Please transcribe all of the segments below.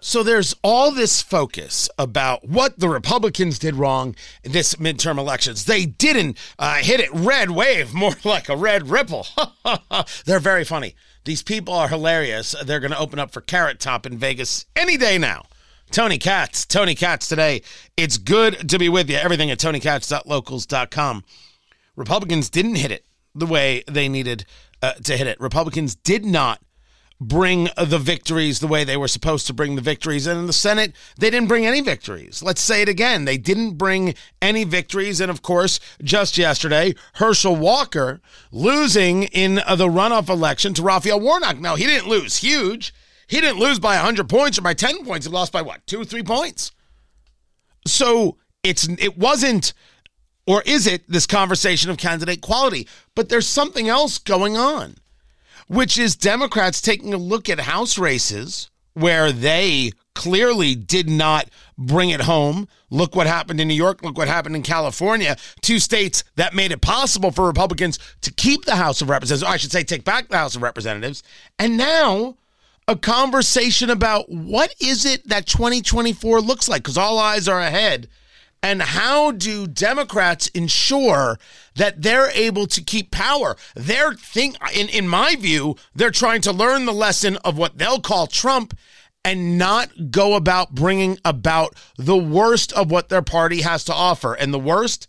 So there's all this focus about what the Republicans did wrong in this midterm elections. They didn't uh, hit it red wave, more like a red ripple. They're very funny. These people are hilarious. They're going to open up for Carrot Top in Vegas any day now. Tony Katz, Tony Katz today. It's good to be with you. Everything at tonykatz.locals.com. Republicans didn't hit it the way they needed uh, to hit it. Republicans did not bring the victories the way they were supposed to bring the victories. And in the Senate, they didn't bring any victories. Let's say it again. They didn't bring any victories. And of course, just yesterday, Herschel Walker losing in the runoff election to Raphael Warnock. Now, he didn't lose huge. He didn't lose by 100 points or by 10 points. He lost by what, two or three points? So it's it wasn't or is it this conversation of candidate quality? But there's something else going on which is Democrats taking a look at House races where they clearly did not bring it home. Look what happened in New York. Look what happened in California. Two states that made it possible for Republicans to keep the House of Representatives, I should say, take back the House of Representatives. And now a conversation about what is it that 2024 looks like, because all eyes are ahead and how do Democrats ensure that they're able to keep power? They're think in in my view, they're trying to learn the lesson of what they'll call Trump and not go about bringing about the worst of what their party has to offer. And the worst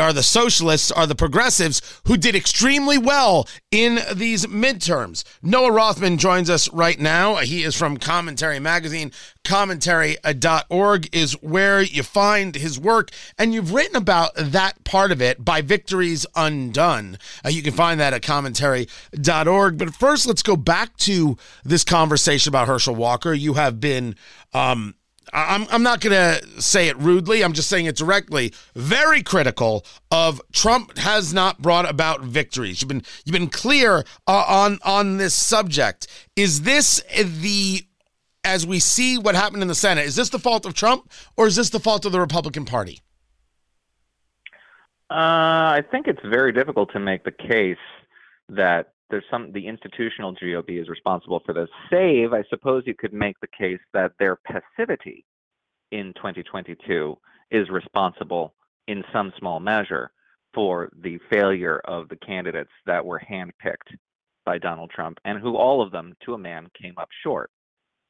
are the socialists, are the progressives who did extremely well in these midterms. Noah Rothman joins us right now. He is from Commentary Magazine. Commentary.org is where you find his work, and you've written about that part of it by Victories Undone. Uh, you can find that at commentary.org. But first, let's go back to this conversation about Herschel Walker. You have been um, I'm, I'm not going to say it rudely. I'm just saying it directly. Very critical of Trump has not brought about victories. You've been you've been clear uh, on on this subject. Is this the as we see what happened in the Senate? Is this the fault of Trump or is this the fault of the Republican Party? Uh, I think it's very difficult to make the case that there's some the institutional GOP is responsible for this. Save, I suppose you could make the case that their passivity in 2022 is responsible in some small measure for the failure of the candidates that were handpicked by Donald Trump and who all of them to a man came up short.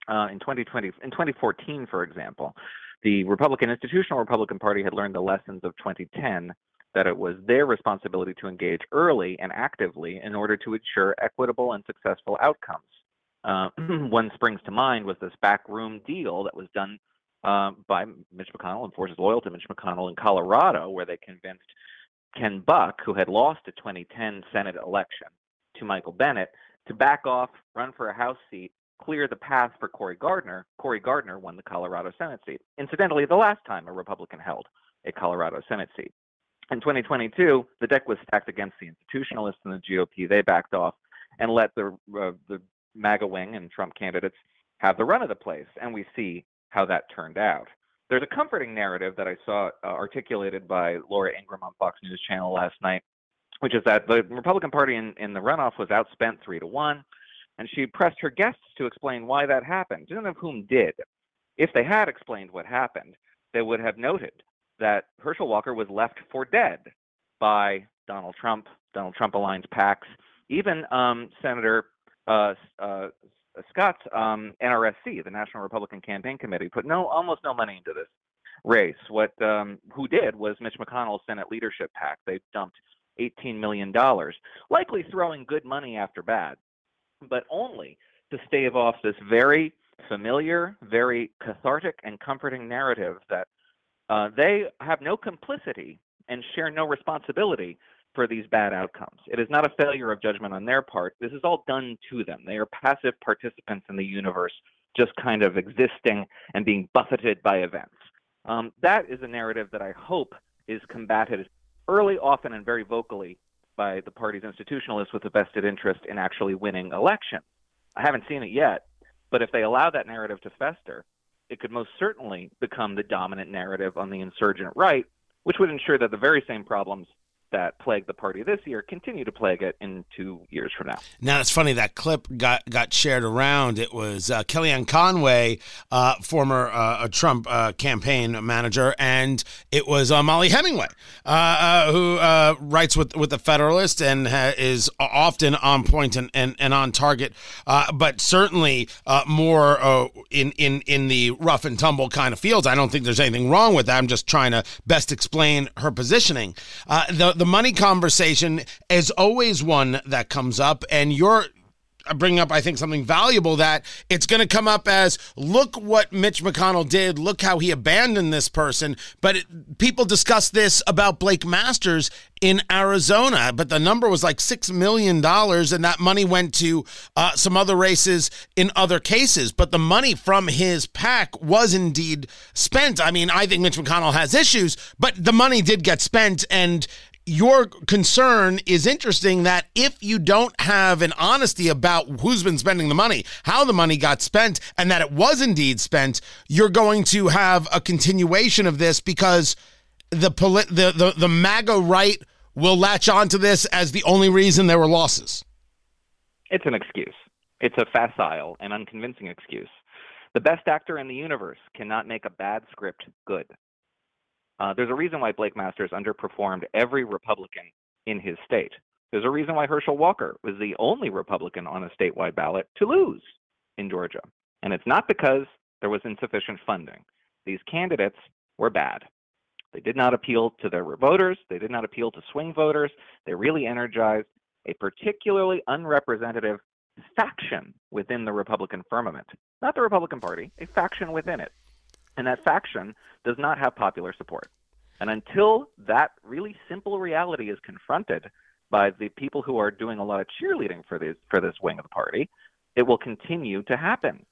Uh, in 2020 in 2014 for example, the Republican institutional Republican Party had learned the lessons of 2010 that it was their responsibility to engage early and actively in order to ensure equitable and successful outcomes. Uh, one springs to mind was this backroom deal that was done uh, by Mitch McConnell and forces loyal to Mitch McConnell in Colorado, where they convinced Ken Buck, who had lost the 2010 Senate election to Michael Bennet, to back off, run for a House seat, clear the path for Cory Gardner. Cory Gardner won the Colorado Senate seat. Incidentally, the last time a Republican held a Colorado Senate seat. In 2022, the deck was stacked against the institutionalists and the GOP. They backed off and let the uh, the MAGA wing and Trump candidates have the run of the place, and we see how that turned out. There's a comforting narrative that I saw uh, articulated by Laura Ingraham on Fox News Channel last night, which is that the Republican Party in, in the runoff was outspent three to one, and she pressed her guests to explain why that happened, none of whom did. If they had explained what happened, they would have noted that Herschel Walker was left for dead by Donald Trump, Donald Trump aligned PACs, even um, Senator uh, uh, Scott's um, NRSC, the National Republican Campaign Committee, put no almost no money into this race. What um, who did was Mitch McConnell's Senate leadership PAC. They dumped 18 million dollars, likely throwing good money after bad, but only to stave off this very familiar, very cathartic and comforting narrative that uh, they have no complicity and share no responsibility for these bad outcomes. It is not a failure of judgment on their part. This is all done to them. They are passive participants in the universe just kind of existing and being buffeted by events. Um, that is a narrative that I hope is combated early, often, and very vocally by the party's institutionalists with a vested interest in actually winning elections. I haven't seen it yet, but if they allow that narrative to fester, it could most certainly become the dominant narrative on the insurgent right, which would ensure that the very same problems that plagued the party this year continue to plague it in two years from now. Now it's funny that clip got got shared around. It was uh, Kellyanne Conway, uh, former uh, Trump uh, campaign manager, and it was uh, Mollie Hemingway, uh, who writes with with the Federalist and ha- is often on point and, and, and on target, but certainly more in in in the rough and tumble kind of fields. I don't think there's anything wrong with that. I'm just trying to best explain her positioning. the the money conversation is always one that comes up, and you're bringing up, I think, something valuable that it's going to come up as look what Mitch McConnell did, look how he abandoned this person. But it, people discuss this about Blake Masters in Arizona, but the number was like $6 million, and that money went to uh, some other races in other cases. But the money from his PAC was indeed spent. I mean, I think Mitch McConnell has issues, but the money did get spent, and your concern is interesting that if you don't have an honesty about who's been spending the money, how the money got spent, and that it was indeed spent, you're going to have a continuation of this because the polit- the, the, the MAGA right will latch onto this as the only reason there were losses. It's an excuse. It's a facile and unconvincing excuse. The best actor in the universe cannot make a bad script good. Uh, there's a reason why Blake Masters underperformed every Republican in his state. There's a reason why Herschel Walker was the only Republican on a statewide ballot to lose in Georgia. And it's not because there was insufficient funding. These candidates were bad. They did not appeal to their voters, they did not appeal to swing voters. They really energized a particularly unrepresentative faction within the Republican firmament. Not the Republican Party, a faction within it. And that faction does not have popular support. And until that really simple reality is confronted by the people who are doing a lot of cheerleading for this for this wing of the party, it will continue to happen.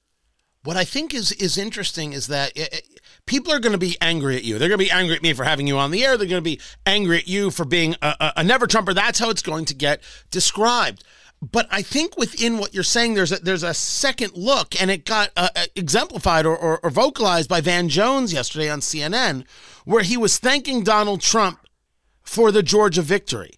What I think is is interesting is that it, it, people are going to be angry at you. They're going to be angry at me for having you on the air. They're going to be angry at you for being a, a, a never Trumper. That's how it's going to get described but I think within what you're saying, there's a there's a second look, and it got uh, uh, exemplified or, or, or vocalized by Van Jones yesterday on CNN, where he was thanking Donald Trump for the Georgia victory.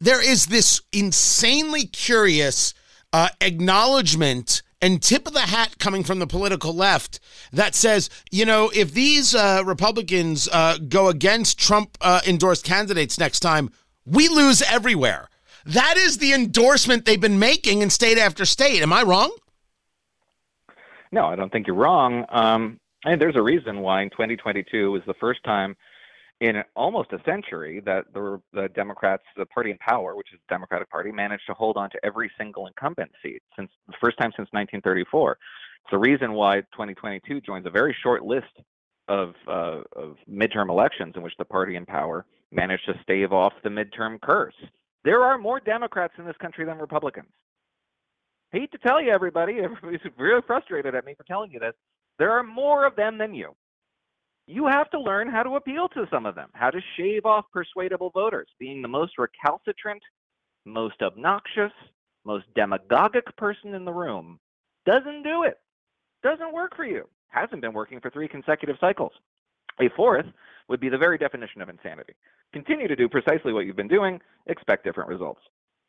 There is this insanely curious uh, acknowledgement and tip of the hat coming from the political left that says, you know, if these uh, Republicans uh, go against Trump uh, endorsed candidates next time, we lose everywhere. That is the endorsement they've been making in state after state. Am I wrong? No, I don't think you're wrong. Um, and there's a reason why in 2022 was the first time in almost a century that the, the Democrats, the party in power, which is the Democratic Party, managed to hold on to every single incumbent seat since the first time since 1934. It's the reason why 2022 joins a very short list of, uh, of midterm elections in which the party in power managed to stave off the midterm curse. There are more Democrats in this country than Republicans. Hate to tell you, everybody, everybody's really frustrated at me for telling you this. There are more of them than you. You have to learn how to appeal to some of them, how to shave off persuadable voters. Being the most recalcitrant, most obnoxious, most demagogic person in the room doesn't do it. Doesn't work for you. Hasn't been working for three consecutive cycles. A fourth would be the very definition of insanity. Continue to do precisely what you've been doing, expect different results.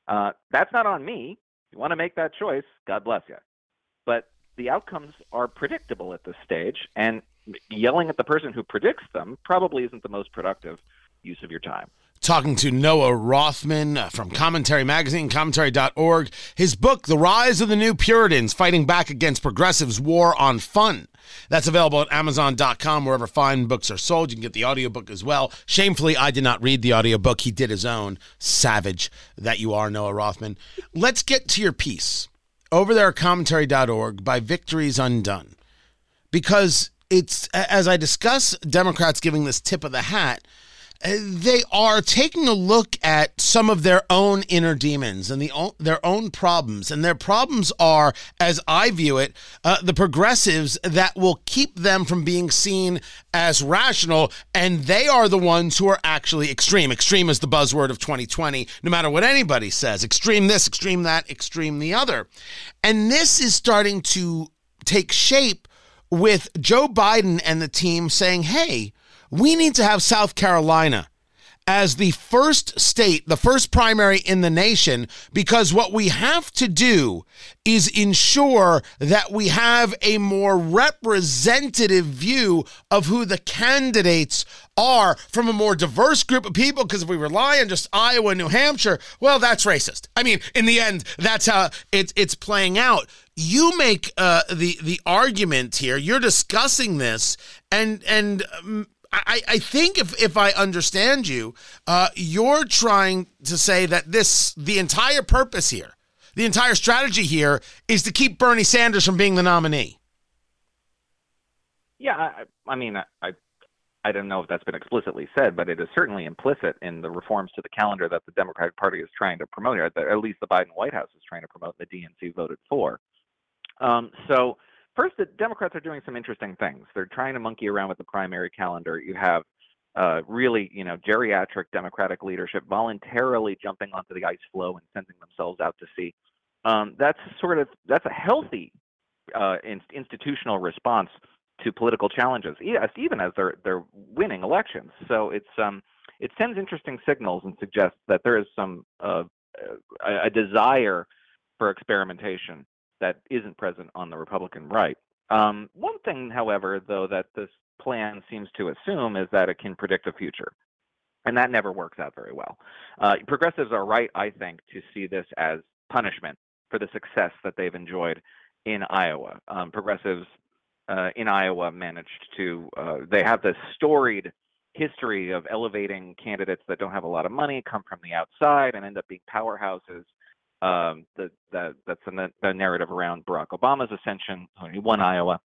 Uh, that's not on me. If you want to make that choice, God bless you. But the outcomes are predictable at this stage, and yelling at the person who predicts them probably isn't the most productive use of your time talking to Noah Rothman uh, from Commentary Magazine, commentary.org. His book, The Rise of the New Puritans Fighting Back Against Progressives' War on Fun. That's available at Amazon.com, wherever fine books are sold. You can get the audiobook as well. Shamefully, I did not read the audiobook. He did his own. Savage that you are, Noah Rothman. Let's get to your piece over there at commentary.org by Victories Undone. Because it's, as I discuss Democrats giving this tip of the hat, they are taking a look at some of their own inner demons and the their own problems. And their problems are, as I view it, uh, the progressives that will keep them from being seen as rational. And they are the ones who are actually extreme. Extreme is the buzzword of 2020, no matter what anybody says. Extreme this, extreme that, extreme the other. And this is starting to take shape with Joe Biden and the team saying, hey, we need to have South Carolina as the first state, the first primary in the nation, because what we have to do is ensure that we have a more representative view of who the candidates are from a more diverse group of people. Because if we rely on just Iowa, and New Hampshire, well, that's racist. I mean, in the end, that's how it's it's playing out. You make uh, the the argument here. You're discussing this, and and. Um, I, I think if, if I understand you, uh, you're trying to say that this the entire purpose here, the entire strategy here is to keep Bernie Sanders from being the nominee. Yeah, I, I mean, I I don't know if that's been explicitly said, but it is certainly implicit in the reforms to the calendar that the Democratic Party is trying to promote. That at least the Biden White House is trying to promote. The DNC voted for. Um, so First, the Democrats are doing some interesting things. They're trying to monkey around with the primary calendar. You have uh, really, you know, geriatric Democratic leadership voluntarily jumping onto the ice floe and sending themselves out to sea. Um, that's sort of that's a healthy uh, in, institutional response to political challenges, yes, even as they're they're winning elections. So it's um, it sends interesting signals and suggests that there is some uh, a, a desire for experimentation that isn't present on the Republican right. Um, one thing, however, though, that this plan seems to assume is that it can predict the future. And that never works out very well. Uh, progressives are right, I think, to see this as punishment for the success that they've enjoyed in Iowa. Um, progressives uh, in Iowa managed to, uh, they have this storied history of elevating candidates that don't have a lot of money, come from the outside, and end up being powerhouses um, that's the, the narrative around Barack Obama's ascension. He won Iowa.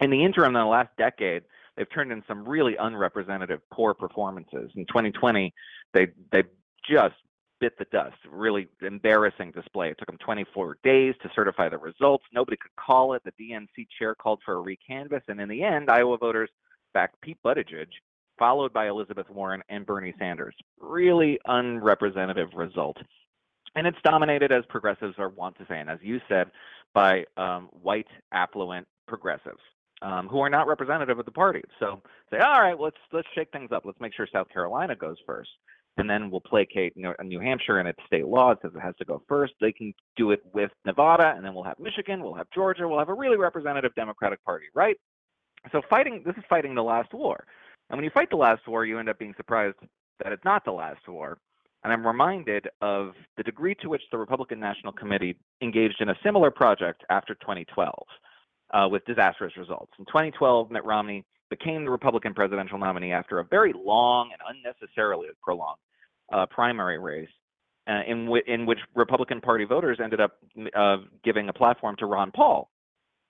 In the interim, in the last decade, they've turned in some really unrepresentative, poor performances. In 2020, they they just bit the dust. Really embarrassing display. It took them 24 days to certify the results. Nobody could call it. The DNC chair called for a recanvass, and in the end, Iowa voters backed Pete Buttigieg, followed by Elizabeth Warren and Bernie Sanders. Really unrepresentative result and it's dominated, as progressives are wont to say, and as you said, by um, white, affluent progressives um, who are not representative of the party. So say, all right, let's let's shake things up. Let's make sure South Carolina goes first, and then we'll placate New, New Hampshire and its state law says it has to go first. They can do it with Nevada, and then we'll have Michigan, we'll have Georgia, we'll have a really representative Democratic Party, right? So fighting this is fighting the last war, and when you fight the last war, you end up being surprised that it's not the last war and I'm reminded of the degree to which the Republican National Committee engaged in a similar project after 2012 uh, with disastrous results. In 2012, Mitt Romney became the Republican presidential nominee after a very long and unnecessarily prolonged uh, primary race. Uh, in, w- in which Republican Party voters ended up uh, giving a platform to Ron Paul,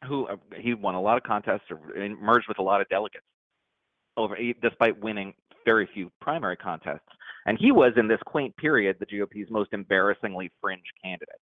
who uh, he won a lot of contests, or emerged with a lot of delegates, over despite winning very few primary contests. And he was, in this quaint period, the GOP's most embarrassingly fringe candidate.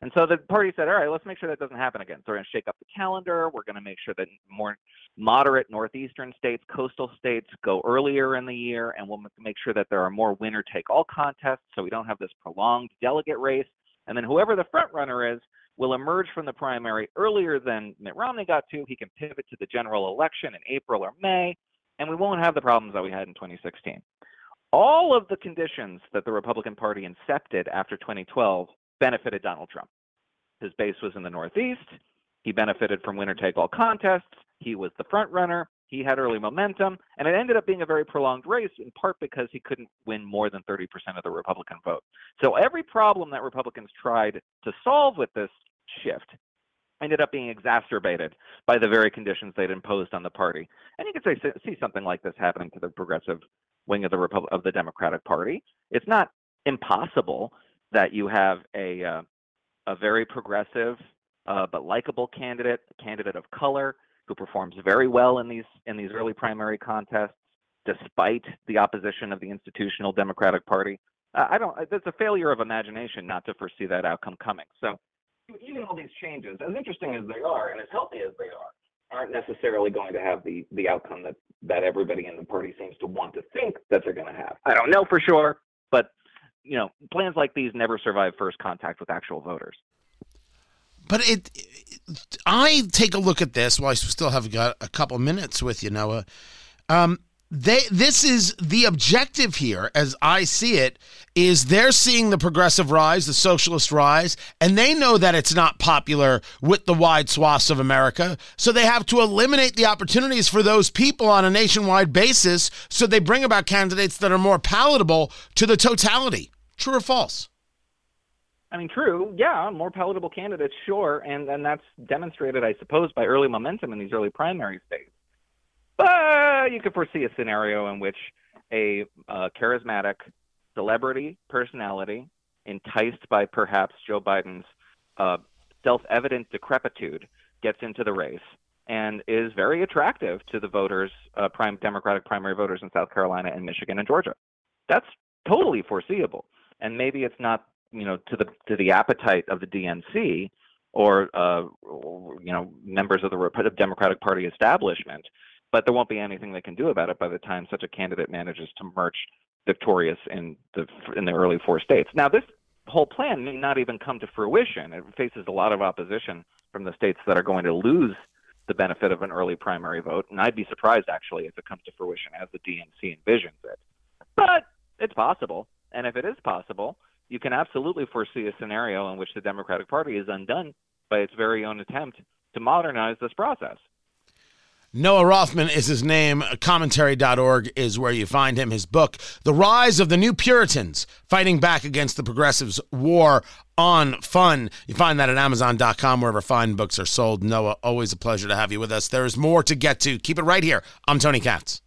And so the party said, all right, let's make sure that doesn't happen again. So we're going to shake up the calendar. We're going to make sure that more moderate northeastern states, coastal states go earlier in the year, and we'll make sure that there are more winner take all contests so we don't have this prolonged delegate race. And then whoever the front runner is will emerge from the primary earlier than Mitt Romney got to. He can pivot to the general election in April or May, and we won't have the problems that we had in 2016 all of the conditions that the Republican Party incepted after 2012 benefited Donald Trump. His base was in the Northeast. He benefited from winner take all contests. He was the front runner. He had early momentum. And it ended up being a very prolonged race, in part because he couldn't win more than 30% of the Republican vote. So every problem that Republicans tried to solve with this shift ended up being exacerbated by the very conditions they'd imposed on the party. And you could say, see something like this happening to the progressive wing of the Repub- of the Democratic Party. It's not impossible that you have a uh, a very progressive uh, but likable candidate, a candidate of color who performs very well in these in these early primary contests, despite the opposition of the institutional Democratic Party. Uh, I don't. It's a failure of imagination not to foresee that outcome coming. So even all these changes, as interesting as they are and as healthy as they are, aren't necessarily going to have the the outcome that that everybody in the party seems to want to think that they're going to have. I don't know for sure, but you know, plans like these never survive first contact with actual voters. But it, it I take a look at this while I still have got a couple minutes with you, Noah. Um, they this is the objective here as i see it is they're seeing the progressive rise the socialist rise and they know that it's not popular with the wide swaths of america. So they have to eliminate the opportunities for those people on a nationwide basis so they bring about candidates that are more palatable to the totality. True or false? I mean, true, yeah, more palatable candidates, sure, and and that's demonstrated, I suppose, by early momentum in these early primary states. But you could foresee a scenario in which a charismatic celebrity personality, enticed by perhaps Joe Biden's uh, self-evident decrepitude, gets into the race and is very attractive to the voters, uh, prime Democratic primary voters in South Carolina and Michigan and Georgia. That's totally foreseeable, and maybe it's not you know to the to the appetite of the DNC or, uh, or you know members of the Democratic Party establishment but there won't be anything they can do about it by the time such a candidate manages to emerge victorious in the in the early four states. Now, this whole plan may not even come to fruition. It faces a lot of opposition from the states that are going to lose the benefit of an early primary vote, and I'd be surprised actually if it comes to fruition as the DNC envisions it. But it's possible, and if it is possible, you can absolutely foresee a scenario in which the Democratic Party is undone by its very own attempt to modernize this process. Noah Rothman is his name. Commentary.org is where you find him. His book, The Rise of the New Puritans Fighting Back Against the Progressives' War on Fun. You find that at Amazon.com, wherever fine books are sold. Noah, always a pleasure to have you with us. There is more to get to. Keep it right here. I'm Tony Katz.